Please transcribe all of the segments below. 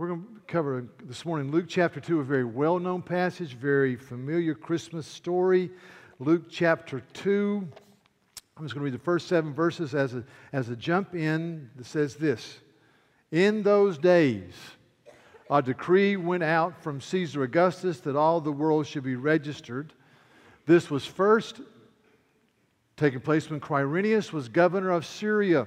We're going to cover this morning Luke chapter 2, a very well known passage, very familiar Christmas story. Luke chapter 2. I'm just going to read the first seven verses as a, as a jump in that says this In those days, a decree went out from Caesar Augustus that all the world should be registered. This was first taking place when Quirinius was governor of Syria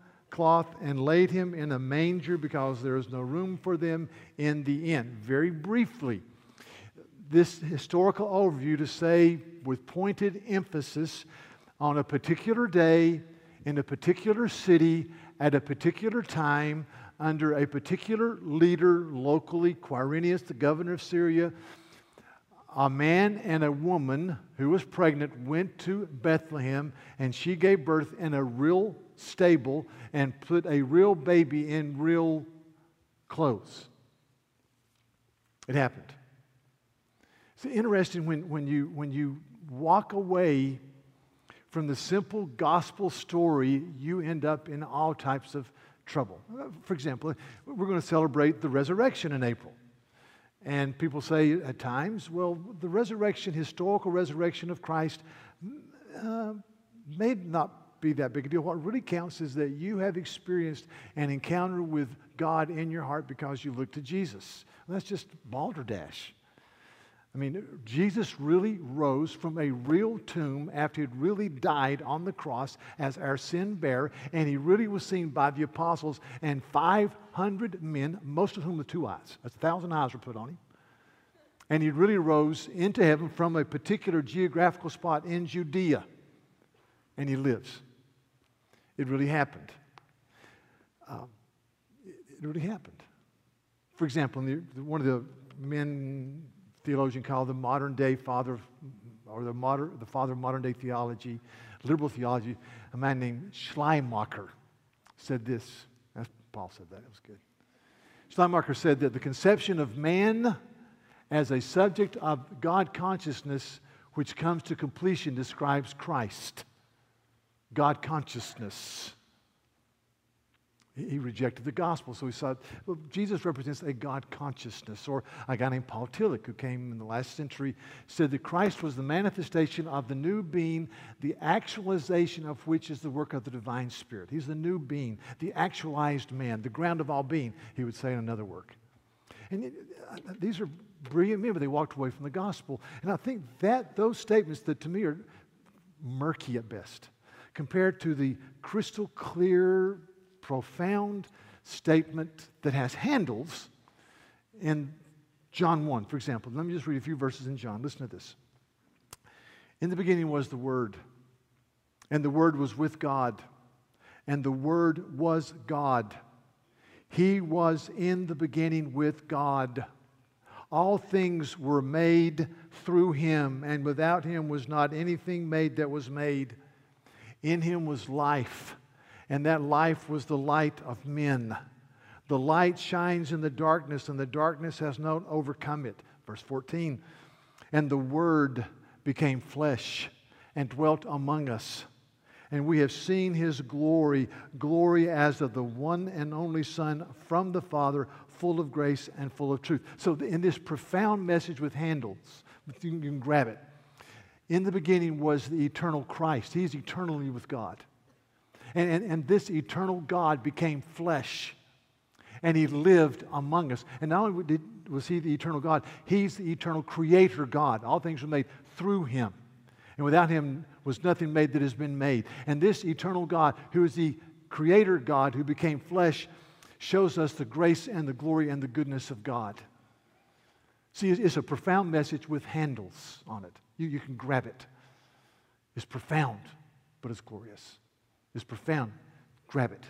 cloth and laid him in a manger because there is no room for them in the inn. Very briefly, this historical overview to say with pointed emphasis on a particular day in a particular city at a particular time under a particular leader locally, Quirinius, the governor of Syria. A man and a woman who was pregnant went to Bethlehem and she gave birth in a real stable and put a real baby in real clothes. It happened. It's interesting when, when, you, when you walk away from the simple gospel story, you end up in all types of trouble. For example, we're going to celebrate the resurrection in April. And people say at times, well, the resurrection, historical resurrection of Christ, uh, may not be that big a deal. What really counts is that you have experienced an encounter with God in your heart because you look to Jesus. That's just balderdash. I mean, Jesus really rose from a real tomb after he'd really died on the cross as our sin bearer, and he really was seen by the apostles and 500 men, most of whom with two eyes. A thousand eyes were put on him. And he really rose into heaven from a particular geographical spot in Judea, and he lives. It really happened. Um, it really happened. For example, the, one of the men theologian called the modern day father, or the, modern, the father of modern day theology, liberal theology, a man named Schleiermacher said this. Paul said that. It was good. Schleiermacher said that the conception of man as a subject of God consciousness which comes to completion describes Christ. God consciousness. He rejected the gospel. So he said, well, Jesus represents a God consciousness. Or a guy named Paul Tillich, who came in the last century, said that Christ was the manifestation of the new being, the actualization of which is the work of the divine spirit. He's the new being, the actualized man, the ground of all being, he would say in another work. And uh, these are brilliant men, but they walked away from the gospel. And I think that those statements that to me are murky at best compared to the crystal clear, profound statement that has handles in John 1, for example. Let me just read a few verses in John. Listen to this. In the beginning was the Word, and the Word was with God, and the Word was God. He was in the beginning with God. All things were made through him, and without him was not anything made that was made. In him was life, and that life was the light of men. The light shines in the darkness, and the darkness has not overcome it. Verse 14. And the Word became flesh and dwelt among us. And we have seen his glory, glory as of the one and only Son from the Father, full of grace and full of truth. So, in this profound message with handles, you can grab it. In the beginning was the eternal Christ. He's eternally with God. And, and, and this eternal God became flesh and he lived among us. And not only did, was he the eternal God, he's the eternal creator God. All things were made through him. And without him was nothing made that has been made. And this eternal God, who is the creator God who became flesh, shows us the grace and the glory and the goodness of God. See, it's a profound message with handles on it. You, you can grab it. It's profound, but it's glorious. It's profound. Grab it.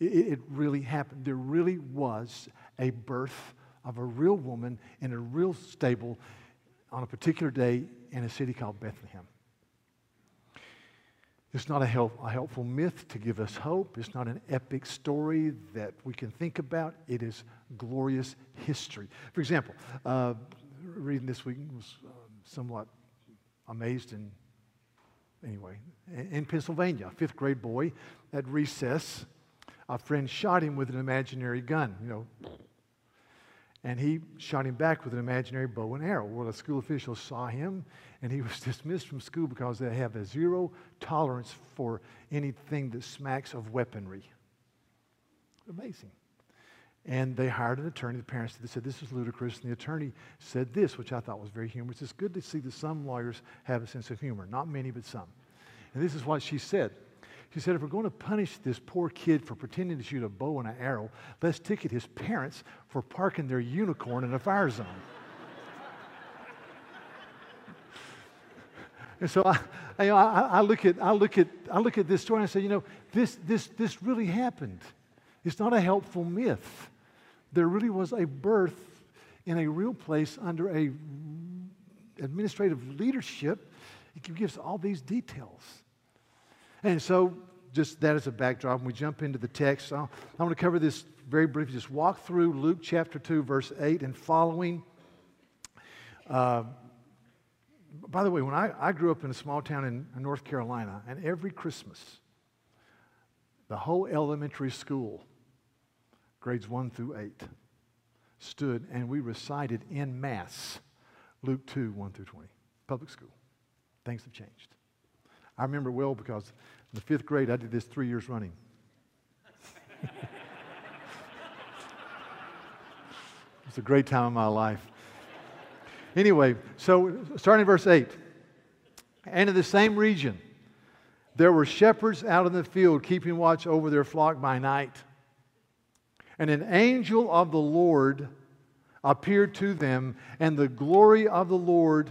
it. It really happened. There really was a birth of a real woman in a real stable on a particular day in a city called Bethlehem. It's not a, help, a helpful myth to give us hope. It's not an epic story that we can think about. It is glorious history. For example, uh, reading this week was uh, somewhat amazed and anyway, in Pennsylvania, a fifth grade boy at recess, a friend shot him with an imaginary gun, you know, and he shot him back with an imaginary bow and arrow. Well, the school officials saw him, and he was dismissed from school because they have a zero tolerance for anything that smacks of weaponry. Amazing. And they hired an attorney. The parents said this is ludicrous. And the attorney said this, which I thought was very humorous. It's good to see that some lawyers have a sense of humor. Not many, but some. And this is what she said. She said, if we're going to punish this poor kid for pretending to shoot a bow and an arrow, let's ticket his parents for parking their unicorn in a fire zone. and so I, I, I, look at, I, look at, I look at this story and I say, you know, this, this, this really happened. It's not a helpful myth. There really was a birth in a real place under a administrative leadership. It gives all these details. And so, just that as a backdrop, when we jump into the text, i I want to cover this very briefly. Just walk through Luke chapter 2, verse 8 and following. Uh, by the way, when I, I grew up in a small town in North Carolina, and every Christmas, the whole elementary school, grades 1 through 8, stood and we recited in Mass Luke 2, 1 through 20. Public school. Things have changed. I remember well because in the fifth grade, I did this three years running. it's a great time of my life. Anyway, so starting in verse 8. And in the same region, there were shepherds out in the field keeping watch over their flock by night. And an angel of the Lord appeared to them, and the glory of the Lord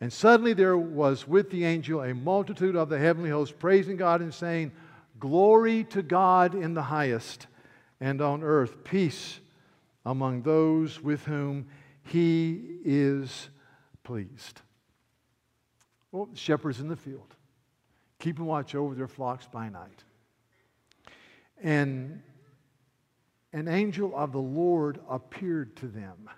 And suddenly there was with the angel a multitude of the heavenly host praising God and saying, Glory to God in the highest, and on earth peace among those with whom he is pleased. Well, shepherds in the field, keeping watch over their flocks by night. And an angel of the Lord appeared to them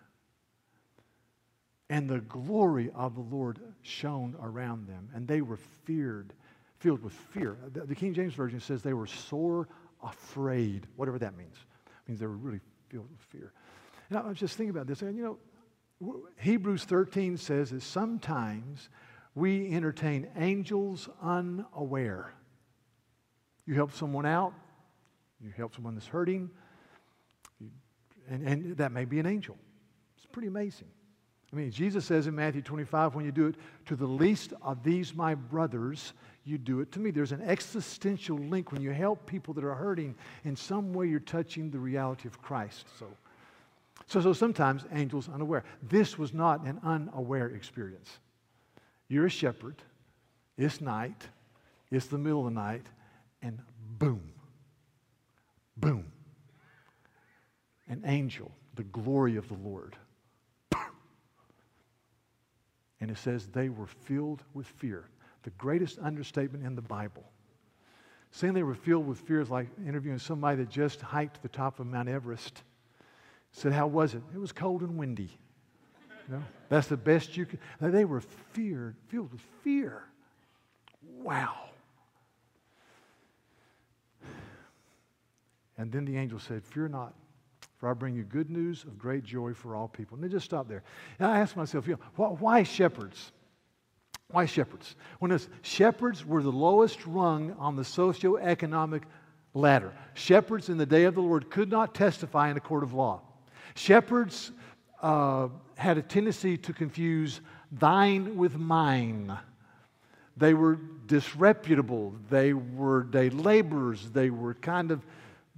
and the glory of the Lord shone around them, and they were feared, filled with fear. The, the King James Version says they were sore afraid, whatever that means. It means they were really filled with fear. And I was just thinking about this, and you know, Hebrews 13 says that sometimes we entertain angels unaware. You help someone out, you help someone that's hurting, and, and that may be an angel. It's pretty amazing. I mean, Jesus says in Matthew 25, when you do it to the least of these my brothers, you do it to me. There's an existential link when you help people that are hurting. In some way, you're touching the reality of Christ. So, so, so sometimes angels unaware. This was not an unaware experience. You're a shepherd. It's night. It's the middle of the night, and boom, boom, an angel, the glory of the Lord and it says they were filled with fear. The greatest understatement in the Bible. Saying they were filled with fear is like interviewing somebody that just hiked the top of Mount Everest. Said, How was it? It was cold and windy. You know, that's the best you could. They were feared, filled with fear. Wow. And then the angel said, Fear not. For I bring you good news of great joy for all people. And they just stop there. And I ask myself, you know, why shepherds? Why shepherds? When shepherds were the lowest rung on the socioeconomic ladder. Shepherds in the day of the Lord could not testify in a court of law. Shepherds uh, had a tendency to confuse thine with mine. they were disreputable. They were day laborers. They were kind of,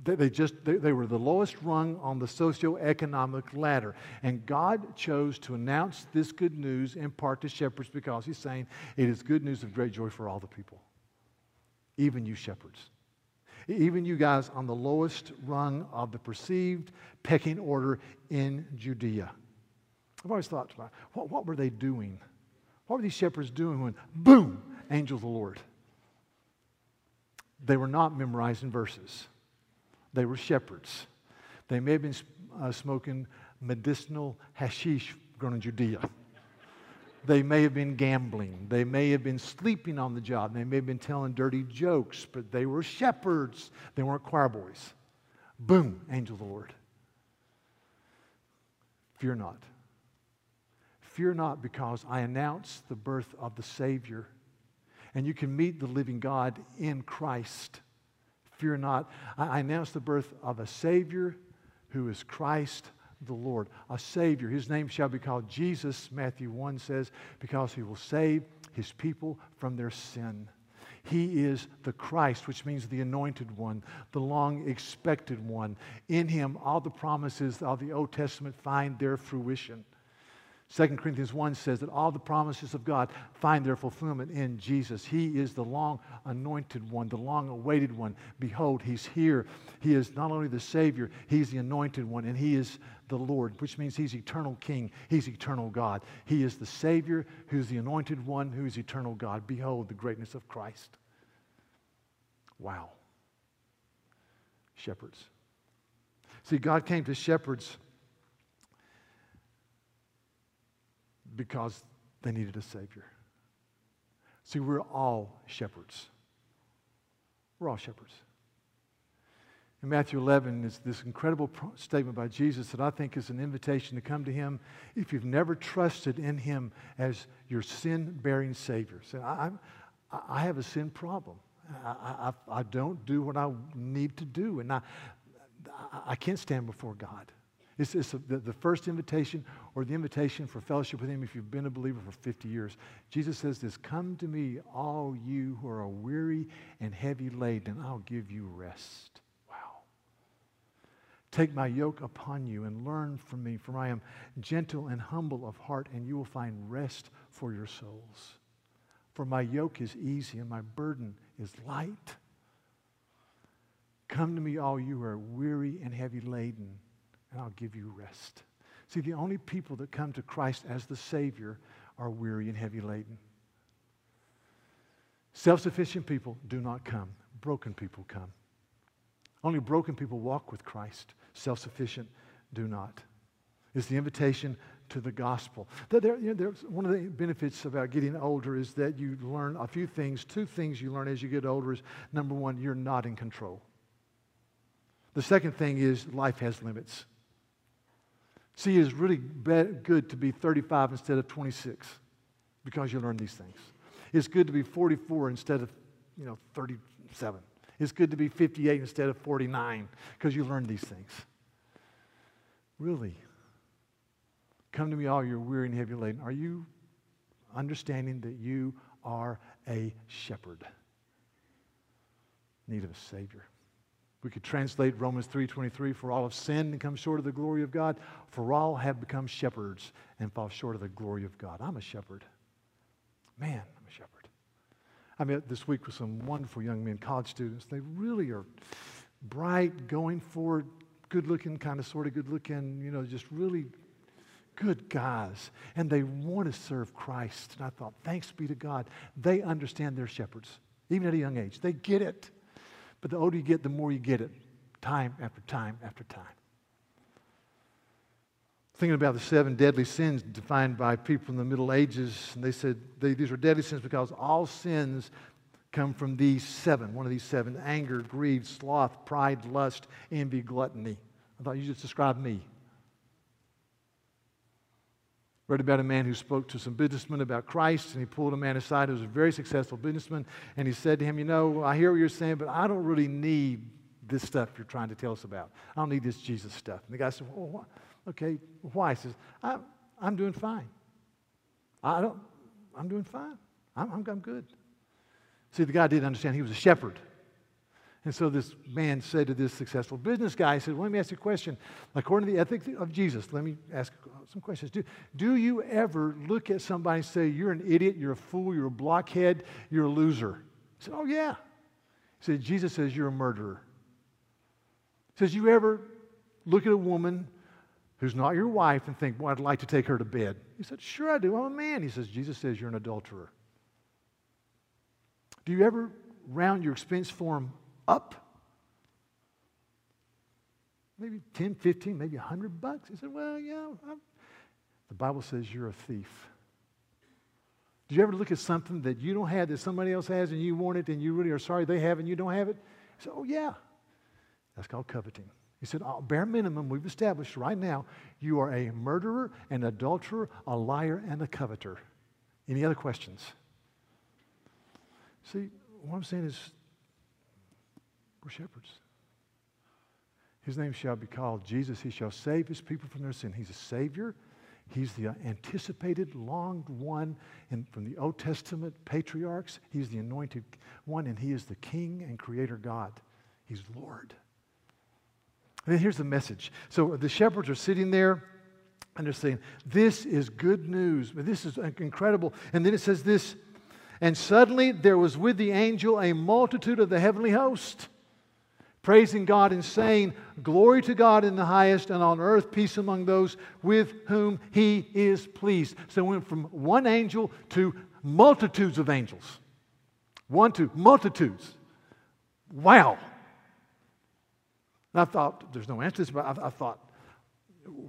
they, just, they were the lowest rung on the socioeconomic ladder. And God chose to announce this good news in part to shepherds because He's saying it is good news of great joy for all the people, even you shepherds. Even you guys on the lowest rung of the perceived pecking order in Judea. I've always thought, what, what were they doing? What were these shepherds doing when, boom, angel of the Lord? They were not memorizing verses, they were shepherds. They may have been uh, smoking medicinal hashish grown in Judea. They may have been gambling. They may have been sleeping on the job. They may have been telling dirty jokes, but they were shepherds. They weren't choir boys. Boom, angel of the Lord. Fear not. Fear not, because I announce the birth of the Savior, and you can meet the living God in Christ. Fear not. I announce the birth of a Savior who is Christ the Lord, a Savior. His name shall be called Jesus, Matthew 1 says, because he will save his people from their sin. He is the Christ, which means the anointed one, the long expected one. In him, all the promises of the Old Testament find their fruition. 2 Corinthians 1 says that all the promises of God find their fulfillment in Jesus. He is the long anointed one, the long awaited one. Behold, he's here. He is not only the Savior, he's the anointed one, and he is the Lord, which means he's eternal King. He's eternal God. He is the Savior who's the anointed one who is eternal God. Behold the greatness of Christ. Wow. Shepherds. See, God came to shepherds because they needed a Savior. See, we're all shepherds. We're all shepherds. In Matthew 11 is this incredible statement by Jesus that I think is an invitation to come to Him if you've never trusted in Him as your sin bearing Savior. Say, I, I, have a sin problem. I, I, I, don't do what I need to do, and I, I can't stand before God. It's, the, the first invitation or the invitation for fellowship with Him if you've been a believer for 50 years. Jesus says this Come to me, all you who are weary and heavy laden, and I'll give you rest. Wow. Take my yoke upon you and learn from me, for I am gentle and humble of heart, and you will find rest for your souls. For my yoke is easy and my burden is light. Come to me, all you who are weary and heavy laden and I'll give you rest. See, the only people that come to Christ as the Savior are weary and heavy laden. Self sufficient people do not come, broken people come. Only broken people walk with Christ. Self sufficient do not. It's the invitation to the gospel. There, you know, one of the benefits about getting older is that you learn a few things. Two things you learn as you get older is number one, you're not in control. The second thing is life has limits. See, it's really good to be 35 instead of 26 because you learn these things. It's good to be 44 instead of, you know, 37. It's good to be 58 instead of 49 because you learn these things. Really. Come to me, all you're weary and heavy laden. Are you understanding that you are a shepherd? Need of a Savior. We could translate Romans 3:23 for all have sinned and come short of the glory of God, for all have become shepherds and fall short of the glory of God. I'm a shepherd. Man, I'm a shepherd. I met this week with some wonderful young men, college students. They really are bright, going forward, good looking, kind of sort of good looking, you know, just really good guys. And they want to serve Christ. And I thought, thanks be to God. They understand their shepherds, even at a young age. They get it. But the older you get, the more you get it, time after time after time. Thinking about the seven deadly sins defined by people in the Middle Ages, and they said they, these are deadly sins because all sins come from these seven. One of these seven anger, greed, sloth, pride, lust, envy, gluttony. I thought you just described me. Read about a man who spoke to some businessmen about Christ, and he pulled a man aside who was a very successful businessman, and he said to him, You know, I hear what you're saying, but I don't really need this stuff you're trying to tell us about. I don't need this Jesus stuff. And the guy said, Well, okay, why? He says, I'm, I'm doing fine. I don't, I'm doing fine. I'm, I'm, I'm good. See, the guy didn't understand he was a shepherd. And so this man said to this successful business guy, he said, well, Let me ask you a question. According to the ethics of Jesus, let me ask some questions. Do, do you ever look at somebody and say, You're an idiot, you're a fool, you're a blockhead, you're a loser? He said, Oh, yeah. He said, Jesus says, You're a murderer. He says, You ever look at a woman who's not your wife and think, Boy, I'd like to take her to bed? He said, Sure, I do. I'm a man. He says, Jesus says, You're an adulterer. Do you ever round your expense form up? Maybe 10, 15, maybe 100 bucks. He said, Well, yeah. I'm. The Bible says you're a thief. Do you ever look at something that you don't have that somebody else has and you want it and you really are sorry they have and you don't have it? He said, Oh, yeah. That's called coveting. He said, oh, bare minimum, we've established right now, you are a murderer, an adulterer, a liar, and a coveter. Any other questions? See, what I'm saying is, we're shepherds. His name shall be called Jesus. He shall save his people from their sin. He's a Savior. He's the anticipated, longed one and from the Old Testament patriarchs. He's the anointed one, and He is the King and Creator God. He's Lord. And here's the message. So the shepherds are sitting there and they're saying, This is good news. This is incredible. And then it says this And suddenly there was with the angel a multitude of the heavenly host praising God and saying, Glory to God in the highest, and on earth peace among those with whom he is pleased. So it went from one angel to multitudes of angels. One to multitudes. Wow. And I thought, there's no answer to this, but I, I thought,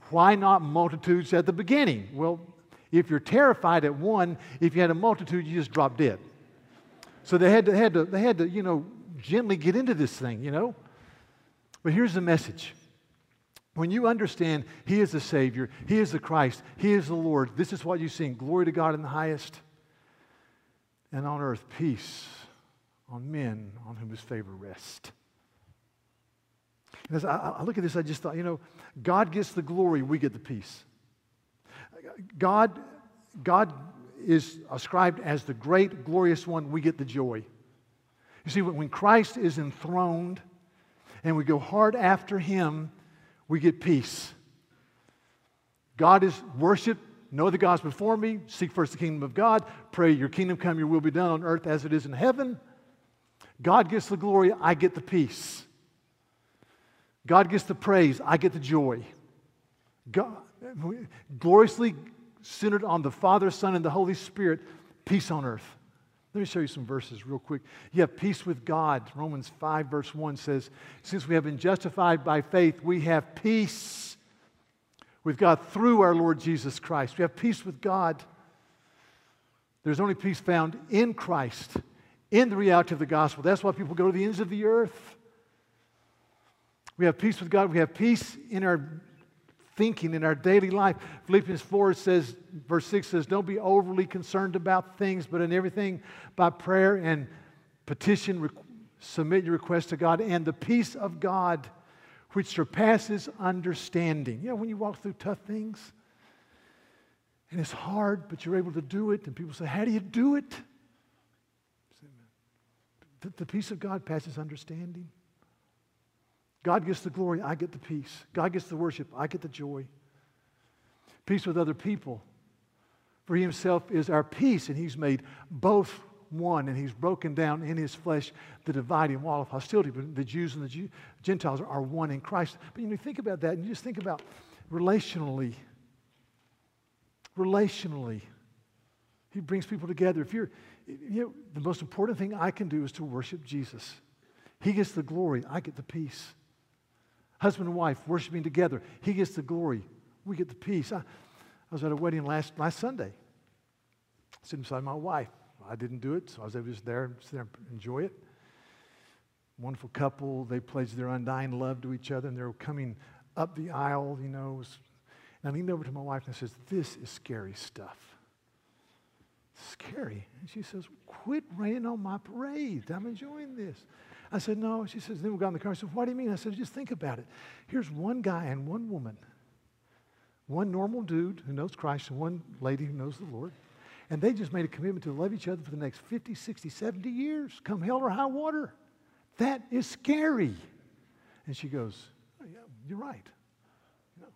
why not multitudes at the beginning? Well, if you're terrified at one, if you had a multitude, you just drop dead. So they had to, had to, they had to, you know, gently get into this thing, you know. But here's the message. When you understand He is the Savior, He is the Christ, He is the Lord, this is what you sing glory to God in the highest, and on earth peace on men on whom His favor rests. as I, I look at this, I just thought, you know, God gets the glory, we get the peace. God, God is ascribed as the great, glorious one, we get the joy. You see, when Christ is enthroned, and we go hard after Him, we get peace. God is worship. Know the gods before me. Seek first the kingdom of God. Pray your kingdom come, your will be done on earth as it is in heaven. God gets the glory, I get the peace. God gets the praise, I get the joy. God, gloriously centered on the Father, Son, and the Holy Spirit, peace on earth. Let me show you some verses real quick. You have peace with God. Romans 5, verse 1 says, Since we have been justified by faith, we have peace with God through our Lord Jesus Christ. We have peace with God. There's only peace found in Christ, in the reality of the gospel. That's why people go to the ends of the earth. We have peace with God. We have peace in our thinking in our daily life. Philippians 4 says, verse 6 says, Don't be overly concerned about things, but in everything by prayer and petition, re- submit your request to God, and the peace of God, which surpasses understanding. You know, when you walk through tough things, and it's hard, but you're able to do it, and people say, How do you do it? The, the peace of God passes understanding. God gets the glory, I get the peace. God gets the worship, I get the joy. Peace with other people. For he himself is our peace, and he's made both one, and he's broken down in his flesh the dividing wall of hostility. But the Jews and the Jew, Gentiles are one in Christ. But you know, think about that, and you just think about relationally. Relationally. He brings people together. If you're, you know, the most important thing I can do is to worship Jesus. He gets the glory, I get the peace. Husband and wife worshiping together. He gets the glory. We get the peace. I, I was at a wedding last, last Sunday. Sitting beside my wife. I didn't do it, so I was able to just there, sit there and enjoy it. Wonderful couple. They pledged their undying love to each other, and they were coming up the aisle, you know. And I leaned over to my wife and I says, This is scary stuff. Scary. And she says, Quit raining on my parade. I'm enjoying this. I said, No. She says, Then we got in the car. I said, What do you mean? I said, Just think about it. Here's one guy and one woman, one normal dude who knows Christ and one lady who knows the Lord. And they just made a commitment to love each other for the next 50, 60, 70 years, come hell or high water. That is scary. And she goes, oh, Yeah, you're right. Know.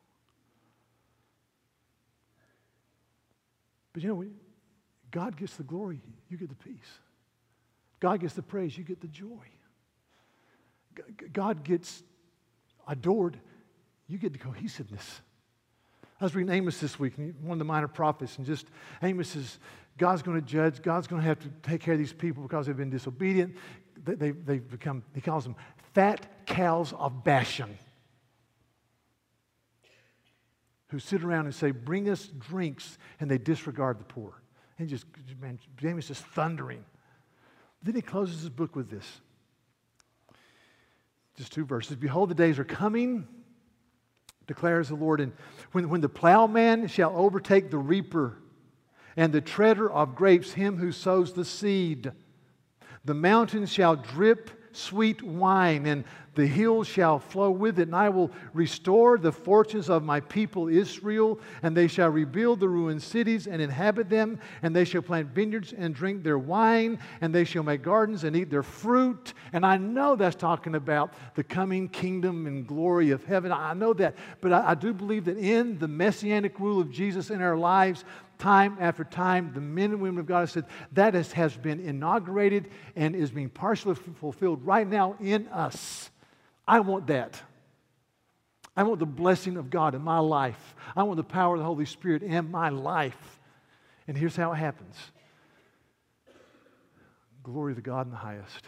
But you know, God gets the glory, you get the peace. God gets the praise, you get the joy. God gets adored, you get the cohesiveness. I was reading Amos this week, one of the minor prophets, and just Amos says, God's going to judge. God's going to have to take care of these people because they've been disobedient. They, have they, become, he calls them fat cows of Bashan, who sit around and say, Bring us drinks, and they disregard the poor. And just, man, Amos just thundering. Then he closes his book with this just two verses. Behold, the days are coming, declares the Lord, and when, when the plowman shall overtake the reaper, and the treader of grapes him who sows the seed, the mountains shall drip sweet wine, and the hills shall flow with it. And I will restore the fortunes of my people Israel, and they shall rebuild the ruined cities and inhabit them, and they shall plant vineyards and drink their wine, and they shall make gardens and eat their fruit. And I know that's talking about the coming kingdom and glory of heaven. I know that. But I, I do believe that in the messianic rule of Jesus in our lives, time after time, the men and women of God have said that is, has been inaugurated and is being partially fulfilled right now in us. I want that. I want the blessing of God in my life. I want the power of the Holy Spirit in my life. And here's how it happens glory to God in the highest,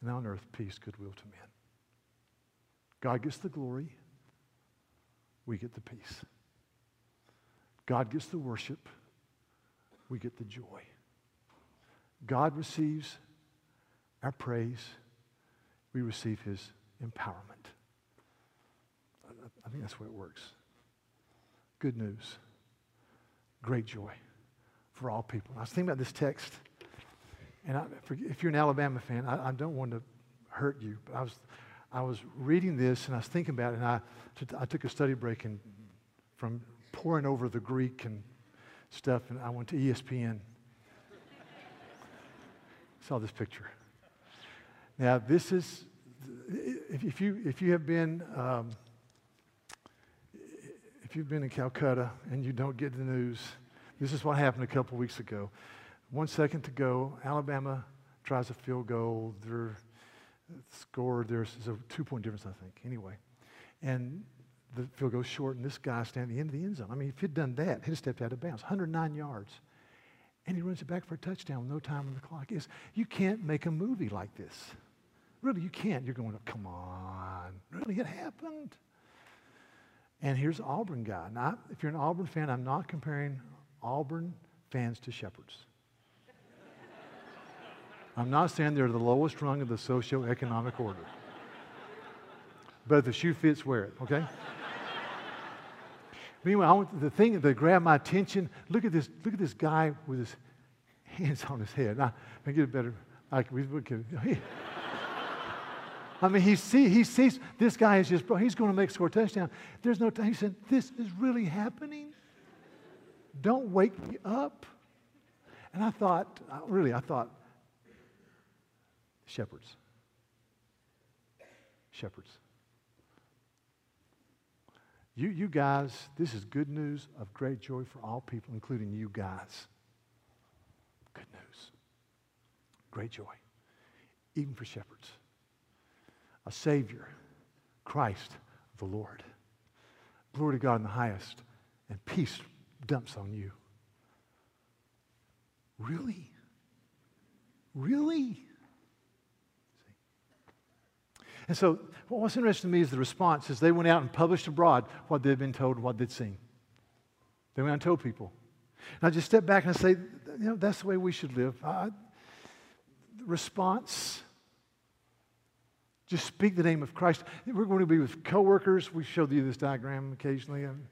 and on earth, peace, goodwill to men. God gets the glory, we get the peace. God gets the worship, we get the joy. God receives our praise, we receive his empowerment. I think that's way it works. Good news, great joy for all people. I was thinking about this text, and I, if you're an Alabama fan, I, I, don't want to hurt you, but I was, I was reading this and I was thinking about it, and I, I took a study break and from poring over the Greek and stuff, and I went to ESPN. Saw this picture. Now, this is, if you, if you have been, um, if you've been in Calcutta and you don't get the news, this is what happened a couple weeks ago. One second to go, Alabama tries a field goal. They're scored. There's a two point difference, I think. Anyway, and the field goes short, and this guy standing at the end of the end zone. I mean, if he'd done that, he'd have stepped out of bounds, 109 yards. And he runs it back for a touchdown with no time on the clock. Is you can't make a movie like this. Really, you can't. You're going, come on. Really, it happened. And here's Auburn guy. Now, if you're an Auburn fan, I'm not comparing Auburn fans to shepherds. I'm not saying they're the lowest rung of the socioeconomic order. But if the shoe fits, wear it, okay? Meanwhile, I want the thing that grabbed my attention. Look at this. Look at this guy with his hands on his head. Now, I get it better. I, we, we can, I mean, he, see, he sees this guy is just, he's going to make a score touchdown. There's no time. He said, This is really happening. Don't wake me up. And I thought, really, I thought, shepherds. Shepherds. You, you guys, this is good news of great joy for all people, including you guys. Good news. Great joy, even for shepherds. A Savior, Christ the Lord. Glory to God in the highest, and peace dumps on you. Really? Really? And so, what's interesting to me is the response is they went out and published abroad what they'd been told, and what they'd seen. They went out and told people. And I just step back and I say, you know, that's the way we should live. Uh, response, just speak the name of Christ. We're going to be with coworkers. We showed you this diagram occasionally. Um,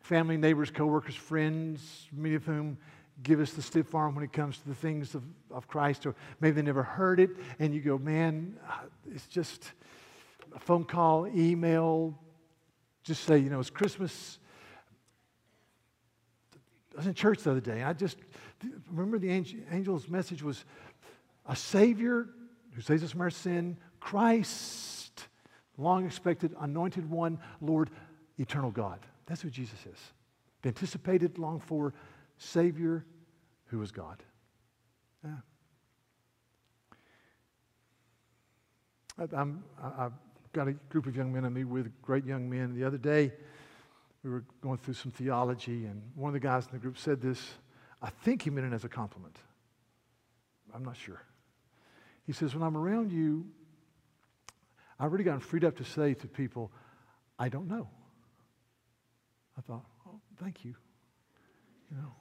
family, neighbors, coworkers, friends, many of whom give us the stiff arm when it comes to the things of, of Christ, or maybe they never heard it, and you go, man, uh, it's just a phone call, email, just say, you know, it's Christmas. I was in church the other day, and I just remember the angel, angel's message was a Savior who saves us from our sin, Christ, long expected, anointed one, Lord, eternal God. That's who Jesus is. The anticipated, longed for Savior who is God. Yeah. I, I've got a group of young men I meet with, great young men. The other day, we were going through some theology, and one of the guys in the group said this. I think he meant it as a compliment. I'm not sure. He says, When I'm around you, I've already gotten freed up to say to people, I don't know. I thought, oh, thank you. You know,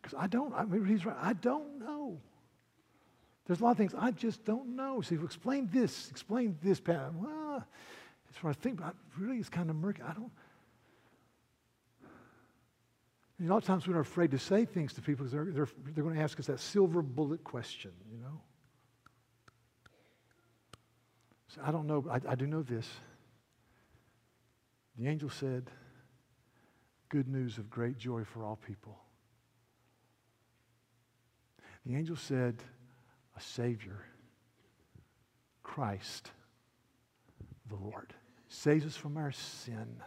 because I don't, I mean, he's right. I don't know. There's a lot of things I just don't know. So, explain this, explain this, Pat. Well, that's what I think, but really it's kind of murky. I don't. And a lot of times we're afraid to say things to people because they're, they're, they're going to ask us that silver bullet question, you know. So I don't know, I, I do know this. The angel said, Good news of great joy for all people. The angel said, A Savior, Christ, the Lord, saves us from our sin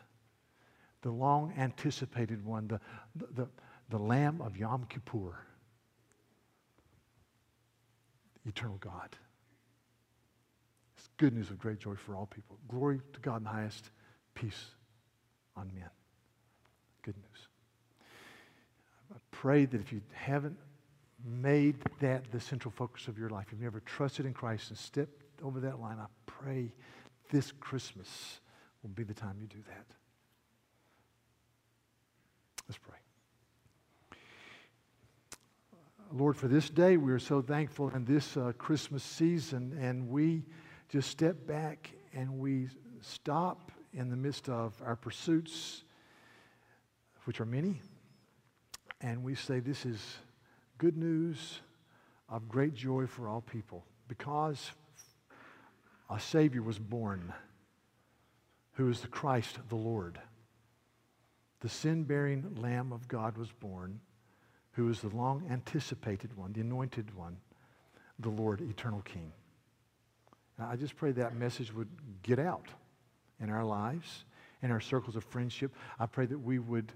the long anticipated one, the, the, the Lamb of Yom Kippur, eternal God. It's good news of great joy for all people. Glory to God in the highest, peace on men. Good news. I pray that if you haven't made that the central focus of your life, if you've never trusted in Christ and stepped over that line, I pray this Christmas will be the time you do that. Let's pray. Lord, for this day, we are so thankful in this uh, Christmas season, and we just step back and we stop in the midst of our pursuits, which are many, and we say, This is good news of great joy for all people because a Savior was born who is the Christ the Lord the sin bearing Lamb of God was born, who is the long anticipated one, the anointed one, the Lord, eternal King. Now, I just pray that message would get out in our lives, in our circles of friendship. I pray that we would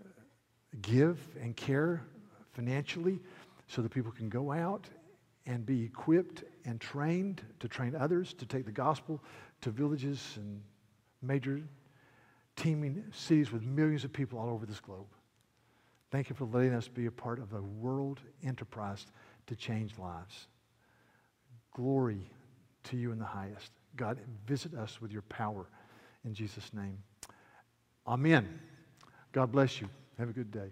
uh, give and care financially so that people can go out and be equipped and trained to train others to take the gospel to villages and major teeming cities with millions of people all over this globe. Thank you for letting us be a part of a world enterprise to change lives. Glory to you in the highest. God, visit us with your power in Jesus' name. Amen. God bless you. Have a good day.